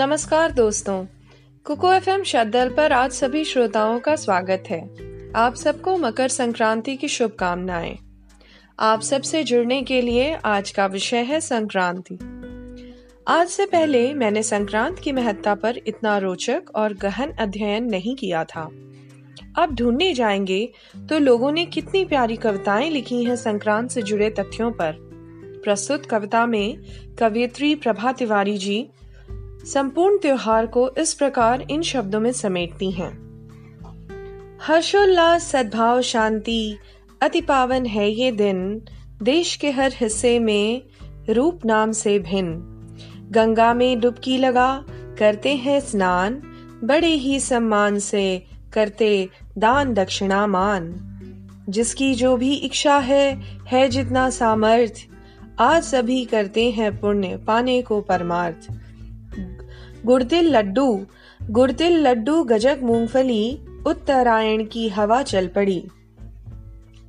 नमस्कार दोस्तों। कुको F M शद्दल पर आज सभी श्रोताओं का स्वागत है। आप सबको मकर संक्रांति की शुभकामनाएँ। आप सबसे जुड़ने के लिए आज का विषय है संक्रांति। आज से पहले मैंने संक्रांत की महत्ता पर इतना रोचक और गहन अध्ययन नहीं किया था। अब ढूँढने जाएँगे तो लोगों ने कितनी प्यारी कविताएँ लिखी हैं संक्रांत से जुड़े तथ्यों पर। प्रस्तुत कविता में कवियत्री प्रभा तिवारी जी संपूर्ण त्योहार को इस प्रकार इन शब्दों में समेटती हैं। हर्षोल्लास, सद्भाव, शांति अति पावन है ये दिन। देश के हर हिस्से में रूप नाम से भिन्न। गंगा में डुबकी लगा, करते हैं स्नान। बड़े ही सम्मान से करते दान दक्षिणा मान जिसकी जो भी इच्छा है है जितना सामर्थ्य आज सभी करते हैं पुण्य, पाने को परमार्थ। गुड़तिल लड्डू। गुड़तिल लड्डू गजक मूंगफली, उत्तरायण की हवा चल पड़ी।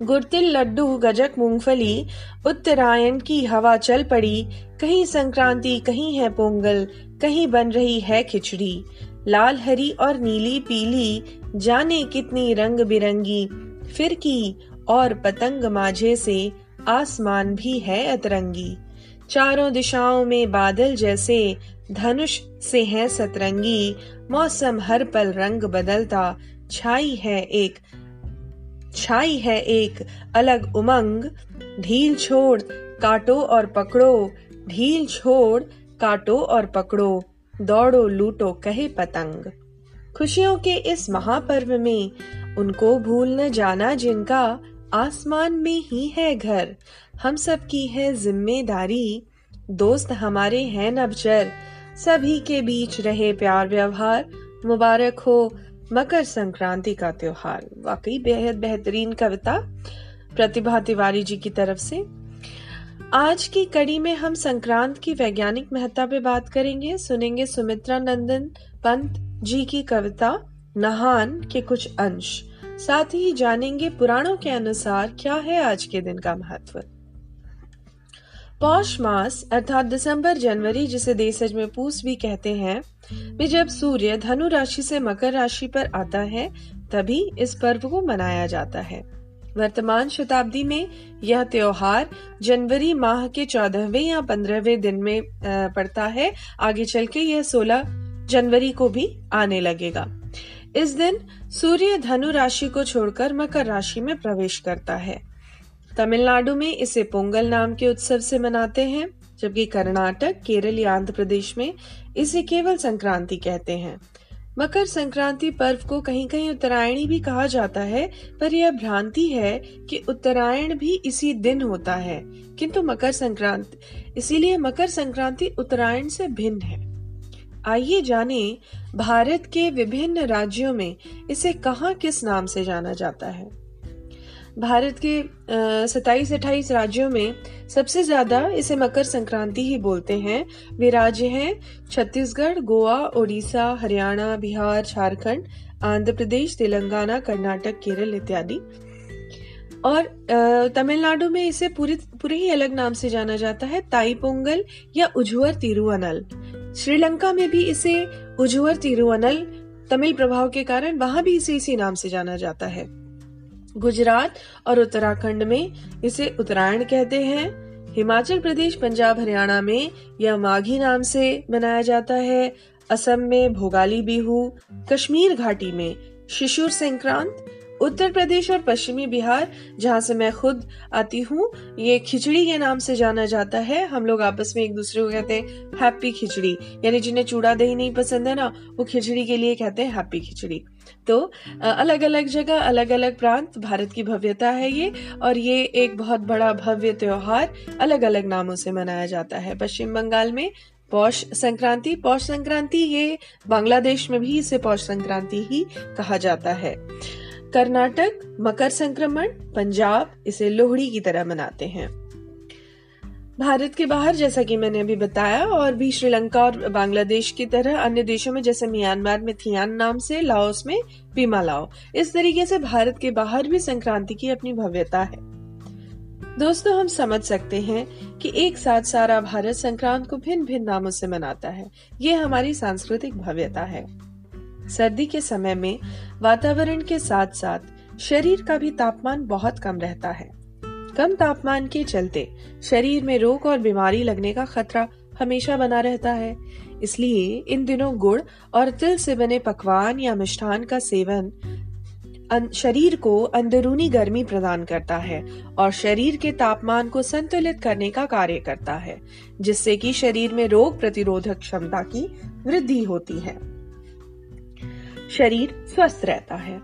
गुड़तिल लड्डू गजक मूंगफली, उत्तरायण की हवा चल पड़ी। कहीं संक्रांति, कहीं है पोंगल, कहीं बन रही है खिचड़ी। लाल, हरी और नीली, पीली, जाने कितनी रंग बिरंगी। फिर की और पतंग माझे से आसमान भी है अतरंगी। चारों दिशाओं में बादल जैसे धनुष से है सतरंगी, मौसम हर पल रंग बदलता, छाई है एक, छाई है एक अलग उमंग, ढील छोड़ काटो और पकड़ो, ढील छोड़ काटो और पकड़ो, दौड़ो लूटो कहे पतंग। खुशियों के इस महापर्व में उनको भूल न जाना जिनका आसमान में ही है घर। हम सब की है ज़िम्मेदारी, दोस्त हमारे हैं नबचर सभी के बीच रहे प्यार व्यवहार, मुबारक हो, मकर संक्रांति का त्योहार। वाकई बेहद बेहतरीन कविता, प्रतिभा तिवारी जी की तरफ़ से। आज की कड़ी में हम संक्रांत की वैज्ञानिक महत्ता पे बात करेंगे। सुनेंगे सुमित्रा नंदन पंत जी की कविता, नहान के कुछ अंश। साथ ही जानेंगे पुराणों के अनुसार क्या है आज के दिन का महत्व। पौष मास अर्थात दिसंबर, जनवरी, जिसे देशज में पूस भी कहते हैं भी जब सूर्य धनु राशि से मकर राशि पर आता है, तभी इस पर्व को मनाया जाता है। वर्तमान शताब्दी में यह त्योहार जनवरी माह के चौदहवें या पंद्रहवें दिन में पड़ता है। आगे चल के यह सोलह जनवरी को भी आने लगेगा। इस दिन सूर्य धनु राशि को छोड़कर मकर राशि में प्रवेश करता है। तमिलनाडु में इसे पोंगल नाम के उत्सव से मनाते हैं, जबकि कर्नाटक, केरल या आंध्र प्रदेश में इसे केवल संक्रांति कहते हैं। मकर संक्रांति पर्व को कहीं कहीं उत्तरायणी भी कहा जाता है, पर यह भ्रांति है कि उत्तरायण भी इसी दिन होता है। किंतु मकर संक्रांति, इसीलिए मकर संक्रांति उत्तरायण से भिन्न है। आइए जाने भारत के विभिन्न राज्यों में इसे कहाँ किस नाम से जाना जाता है। भारत के सताईस अट्ठाईस राज्यों में सबसे ज़्यादा इसे मकर संक्रांति ही बोलते हैं। वे राज्य हैं छत्तीसगढ़, गोवा, ओडिशा, हरियाणा, बिहार, झारखंड, आंध्र प्रदेश, तेलंगाना, कर्नाटक, केरल इत्यादि। और तमिलनाडु में इसे पूरी, पूरे ही अलग नाम से जाना जाता है ताई पोंगल या उजुअर तिरुअनल श्रीलंका में भी इसे उजुअर तिरुअनल तमिल प्रभाव के कारण वहाँ भी इसे इसी नाम से जाना जाता है। गुजरात और उत्तराखंड में इसे उत्तरायण कहते हैं। हिमाचल प्रदेश, पंजाब, हरियाणा में यह माघी नाम से मनाया जाता है। असम में भोगाली बिहू, कश्मीर घाटी में शिशुर संक्रांत उत्तर प्रदेश और पश्चिमी बिहार, जहाँ से मैं खुद आती हूँ, ये खिचड़ी के नाम से जाना जाता है। हम लोग आपस में एक दूसरे को कहते हैं हैप्पी खिचड़ी। यानी जिन्हें चूड़ा दही नहीं पसंद है ना, वो खिचड़ी के लिए कहते हैं हैप्पी खिचड़ी। तो अलग अलग जगह अलग अलग प्रांत, भारत की भव्यता है ये, और ये एक बहुत बड़ा भव्य त्योहार अलग अलग नामों से मनाया जाता है। पश्चिम बंगाल में पौष संक्रांति पौष संक्रांति ये बांग्लादेश में भी इसे पौष संक्रांति ही कहा जाता है। कर्नाटक, मकर संक्रमण, पंजाब इसे लोहड़ी की तरह मनाते हैं। भारत के बाहर, जैसा कि मैंने अभी बताया, और भी श्रीलंका और बांग्लादेश की तरह अन्य देशों में, जैसे म्यांमार में थियान नाम से, लाओस में पीमा लाओ। इस तरीके से भारत के बाहर भी संक्रांति की अपनी भव्यता है। दोस्तों, हम समझ सकते हैं कि एक साथ सारा भारत संक्रांत को भिन्न भिन्न नामों से मनाता है। ये हमारी सांस्कृतिक भव्यता है। सर्दी के समय में वातावरण के साथ साथ शरीर का भी तापमान बहुत कम रहता है। कम तापमान के चलते शरीर में रोग और बीमारी लगने का खतरा हमेशा बना रहता है। इसलिए इन दिनों गुड़ और तिल से बने पकवान या मिष्ठान का सेवन शरीर को अंदरूनी गर्मी प्रदान करता है और शरीर के तापमान को संतुलित करने का कार्य करता है, जिससे कि शरीर में रोग प्रतिरोधक क्षमता की वृद्धि होती है। शरीर स्वस्थ रहता है।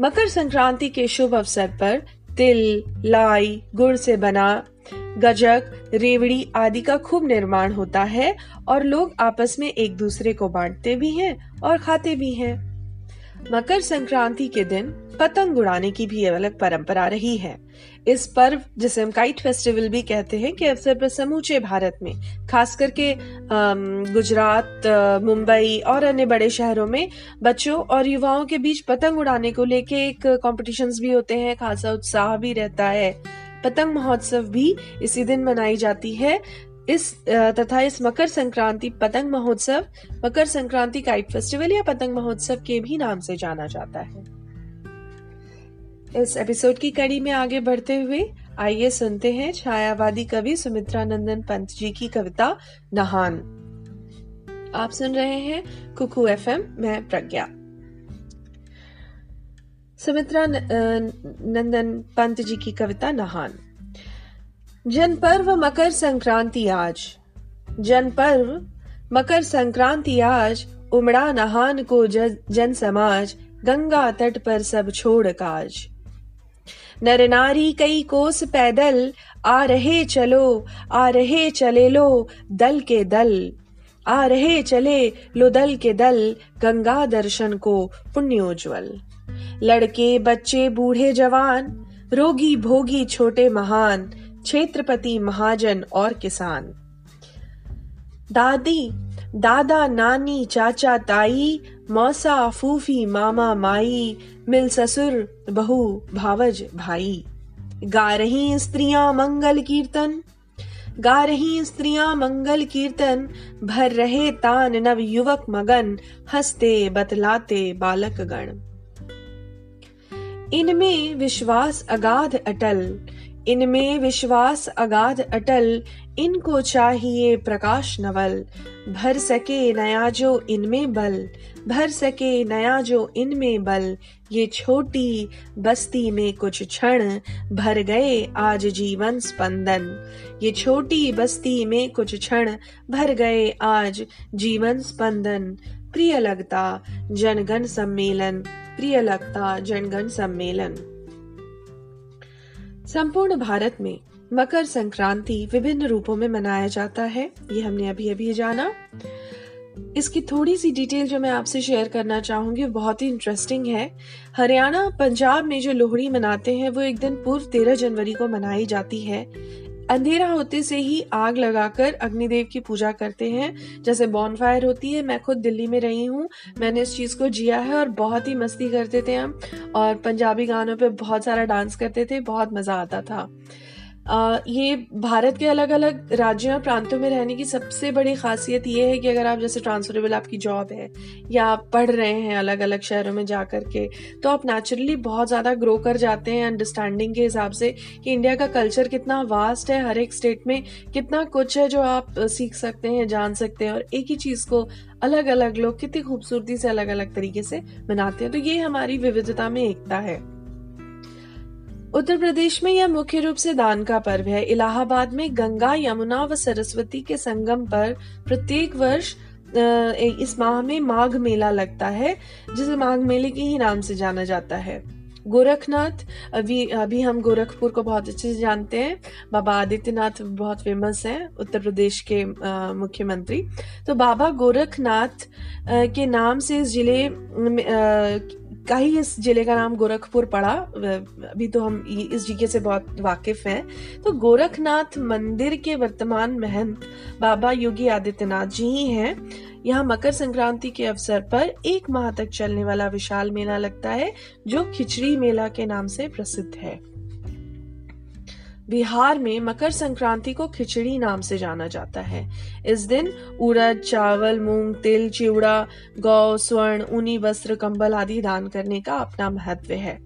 मकर संक्रांति के शुभ अवसर पर तिल, लाई, गुड़ से बना, गजक, रेवड़ी आदि का खूब निर्माण होता है और लोग आपस में एक दूसरे को बांटते भी हैं और खाते भी हैं। मकर संक्रांति के दिन पतंग उड़ाने की भी अलग परंपरा रही है। इस पर्व, जिसे हम काइट फेस्टिवल भी कहते हैं, के अवसर पर समूचे भारत में, खास करके गुजरात मुंबई और अन्य बड़े शहरों में बच्चों और युवाओं के बीच पतंग उड़ाने को लेके एक कॉम्पिटिशन्स भी होते हैं, खासा उत्साह भी रहता है। पतंग महोत्सव भी इसी दिन मनाई जाती है। इस तथा इस मकर संक्रांति पतंग महोत्सव, मकर संक्रांति काइट फेस्टिवल या पतंग महोत्सव के भी नाम से जाना जाता है। इस एपिसोड की कड़ी में आगे बढ़ते हुए, आइए सुनते हैं छायावादी कवि सुमित्रा नंदन पंत जी की कविता, नहान। आप सुन रहे हैं कुकू एफएम, मैं प्रज्ञा। सुमित्रा नंदन पंत जी की कविता, नहान। जन पर्व मकर संक्रांति आज। जन पर्व मकर संक्रांति आज, उमड़ा नहान को जन समाज गंगा तट पर सब छोड़ काज। नर नारी कई कोस पैदल, आ रहे चलो, आ रहे चले लो, दल के दल। आ रहे चले लो दल के दल, गंगा दर्शन को पुण्योज्वल। लड़के बच्चे बूढ़े जवान, रोगी भोगी छोटे महान क्षेत्रपति, महाजन और किसान। दादी, दादा, नानी, चाचा, ताई, मौसा, फूफी, मामा, माई, मिल ससुर, बहू, भावज, भाई। गा रही स्त्रियाँ मंगल कीर्तन, गा रही स्त्रियाँ मंगल कीर्तन, भर रहे तान नव युवक मगन, हँसते बतलाते बालक गण। इनमें विश्वास अगाध अटल इनमें विश्वास अगाध अटल, इनको चाहिए प्रकाश नवल। भर सके नया जो इनमें बल, भर सके नया जो इनमें बल। ये छोटी बस्ती में कुछ क्षण, भर गए आज जीवन स्पंदन। ये छोटी बस्ती में कुछ क्षण, भर गए आज जीवन स्पंदन। प्रिय लगता जनगण सम्मेलन, प्रिय लगता जनगण सम्मेलन। संपूर्ण भारत में मकर संक्रांति विभिन्न रूपों में मनाया जाता है, ये हमने अभी अभी जाना। इसकी थोड़ी सी डिटेल जो मैं आपसे शेयर करना चाहूँगी बहुत ही इंटरेस्टिंग है। हरियाणा, पंजाब में जो लोहड़ी मनाते हैं, वो एक दिन पूर्व तेरह जनवरी को मनाई जाती है। अंधेरा होते से ही आग लगाकर अग्निदेव की पूजा करते हैं। जैसे बॉनफायर होती है, मैं खुद दिल्ली में रही हूँ। मैंने इस चीज़ को जिया है और बहुत ही मस्ती करते थे हम। और पंजाबी गानों पे बहुत सारा डांस करते थे, बहुत मज़ा आता था। ये भारत के अलग अलग राज्यों और प्रांतों में रहने की सबसे बड़ी खासियत ये है कि अगर आप, जैसे ट्रांसफरेबल आपकी जॉब है, या आप पढ़ रहे हैं अलग अलग शहरों में जा कर के तो आप नेचुरली बहुत ज़्यादा ग्रो कर जाते हैं अंडरस्टैंडिंग के हिसाब से कि इंडिया का कल्चर कितना वास्ट है, हर एक स्टेट में कितना कुछ है जो आप सीख सकते हैं, जान सकते हैं, और एक ही चीज़ को अलग अलग लोग कितनी खूबसूरती से अलग अलग तरीके से मनाते हैं। तो ये हमारी विविधता में एकता है। उत्तर प्रदेश में यह मुख्य रूप से दान का पर्व है। इलाहाबाद में गंगा, यमुना व सरस्वती के संगम पर प्रत्येक वर्ष इस माह में माघ मेला लगता है, जिसे माघ मेले के ही नाम से जाना जाता है। गोरखनाथ, अभी अभी हम गोरखपुर को बहुत अच्छे से जानते हैं। बाबा आदित्यनाथ बहुत फ़ेमस हैं, उत्तर प्रदेश के मुख्यमंत्री। तो बाबा गोरखनाथ के नाम से इस ज़िले का ही इस ज़िले का नाम गोरखपुर पड़ा। अभी तो हम इस जीके से बहुत वाकिफ हैं। तो गोरखनाथ मंदिर के वर्तमान महंत बाबा योगी आदित्यनाथ जी ही हैं। यहाँ मकर संक्रांति के अवसर पर एक माह तक चलने वाला विशाल मेला लगता है, जो खिचड़ी मेला के नाम से प्रसिद्ध है। बिहार में मकर संक्रांति को खिचड़ी नाम से जाना जाता है। इस दिन उड़द, चावल, मूंग, तिल, चिवड़ा, गौ, स्वर्ण, ऊनी, वस्त्र, कंबल आदि दान करने का अपना महत्व है।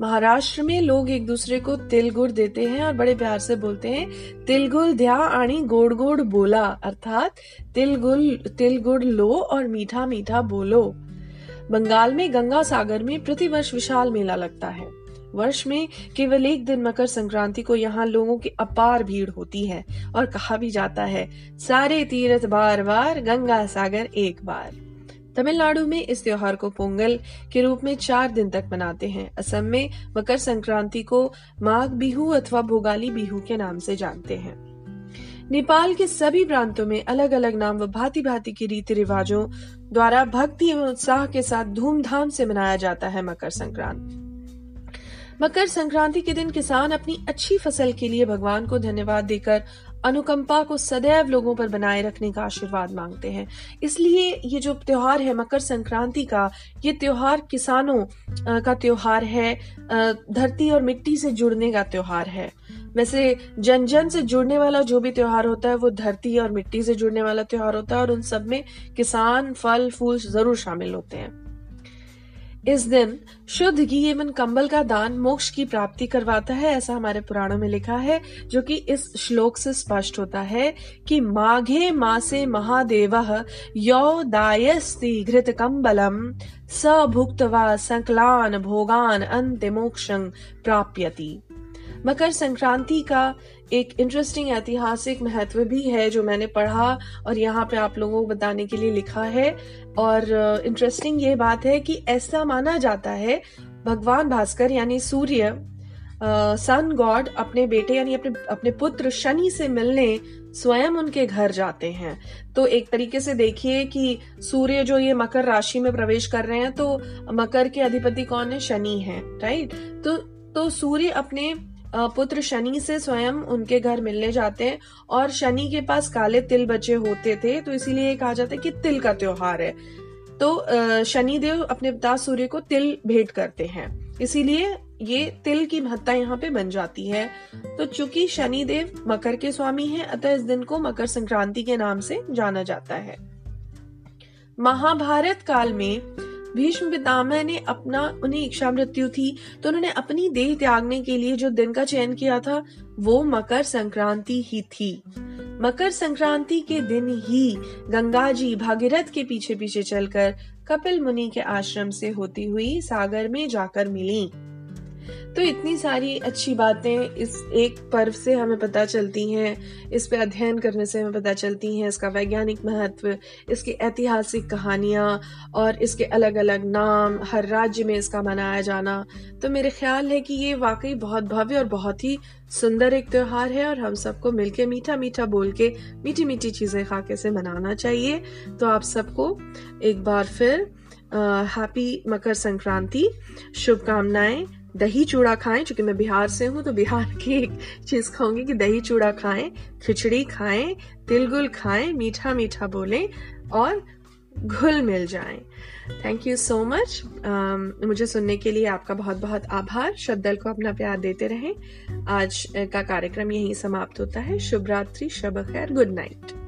महाराष्ट्र में लोग एक दूसरे को तिल गुड़ देते हैं और बड़े प्यार से बोलते हैं, तिल गुल ध्या आणी गोड़ गोड़ बोला अर्थात तिल गुल, तिल गुड़ लो और मीठा मीठा बोलो बंगाल में गंगा सागर में प्रतिवर्ष विशाल मेला लगता है। वर्ष में केवल एक दिन मकर संक्रांति को यहाँ लोगों की अपार भीड़ होती है और कहा भी जाता है, सारे तीर्थ बार बार, गंगा सागर एक बार। तमिलनाडु में इस त्योहार को पोंगल के रूप में चार दिन तक मनाते हैं। असम में मकर संक्रांति को माघ बिहू अथवा भोगाली बिहू के नाम से जानते हैं। नेपाल के सभी प्रांतों में अलग अलग नाम व भांति भांति के रीति रिवाजों द्वारा भक्ति एवं उत्साह के साथ धूमधाम से मनाया जाता है मकर संक्रांति। मकर संक्रांति के दिन किसान अपनी अच्छी फ़सल के लिए भगवान को धन्यवाद देकर अनुकंपा को सदैव लोगों पर बनाए रखने का आशीर्वाद मांगते हैं। इसलिए ये जो त्योहार है, मकर संक्रांति का, ये त्योहार किसानों का त्योहार है धरती और मिट्टी से जुड़ने का त्योहार है। वैसे जन जन से जुड़ने वाला जो भी त्योहार होता है, वो धरती और मिट्टी से जुड़ने वाला त्योहार होता है और उन सब में किसान फल, फूल ज़रूर शामिल होते हैं। इस दिन शुद्ध घी एवं कंबल का दान मोक्ष की प्राप्ति करवाता है, ऐसा हमारे पुराणों में लिखा है, जो कि इस श्लोक से स्पष्ट होता है कि माघे मासे महादेव यो दायस्ति घृत कम्बलम स भुक्तवा संकलान भोगान अंत मोक्ष प्राप्यति। मकर संक्रांति का एक इंटरेस्टिंग ऐतिहासिक महत्व भी है जो मैंने पढ़ा और यहाँ पे आप लोगों को बताने के लिए लिखा है। और इंटरेस्टिंग ये बात है कि ऐसा माना जाता है, भगवान भास्कर यानी सूर्य सन गॉड अपने बेटे यानी अपने अपने पुत्र शनि से मिलने स्वयं उनके घर जाते हैं। तो एक तरीके से देखिए कि सूर्य जो ये मकर राशि में प्रवेश कर रहे हैं तो मकर के अधिपति कौन है? शनि है राइट तो तो सूर्य अपने पुत्र शनि से स्वयं उनके घर मिलने जाते हैं और शनि के पास काले तिल बचे होते थे तो इसीलिए कहा जाता है कि तिल का त्योहार है। तो शनि देव अपने पिता सूर्य को तिल भेंट करते हैं। इसीलिए ये तिल की महत्ता यहाँ पे बन जाती है। तो चूँकि शनि देव मकर के स्वामी हैं, अतः इस दिन को मकर संक्रांति के नाम से जाना जाता है। महाभारत काल में भीष्म पितामह ने अपना, उन्हें इच्छा मृत्यु थी तो उन्होंने अपनी देह त्यागने के लिए जो दिन का चयन किया था, वो मकर संक्रांति ही थी। मकर संक्रांति के दिन ही गंगा जी भागीरथ के पीछे पीछे चलकर कपिल मुनि के आश्रम से होती हुई सागर में जाकर मिली। तो इतनी सारी अच्छी बातें इस एक पर्व से हमें पता चलती हैं, इस पे अध्ययन करने से हमें पता चलती हैं, इसका वैज्ञानिक महत्व, इसकी ऐतिहासिक कहानियाँ और इसके अलग अलग नाम, हर राज्य में इसका मनाया जाना। तो मेरे ख्याल है कि ये वाकई बहुत भव्य और बहुत ही सुंदर एक त्योहार है और हम सबको मिलके मीठा मीठा बोल के मीठी मीठी चीज़ें खा के से मनाना चाहिए। तो आप सबको एक बार फिर हैप्पी मकर संक्रांति, शुभकामनाएँ। दही चूड़ा खाएँ क्योंकि मैं बिहार से हूँ तो बिहार की एक चीज़ खाऊँगी कि दही चूड़ा खाएँ, खिचड़ी खाएँ, तिलगुल खाएँ, मीठा मीठा बोलें और घुल मिल जाएँ। थैंक यू सो मच मुझे सुनने के लिए आपका बहुत बहुत आभार। श्रद्धल को अपना प्यार देते रहें। आज का कार्यक्रम यहीं समाप्त होता है। शुभ रात्रि शब खैर, गुड नाइट।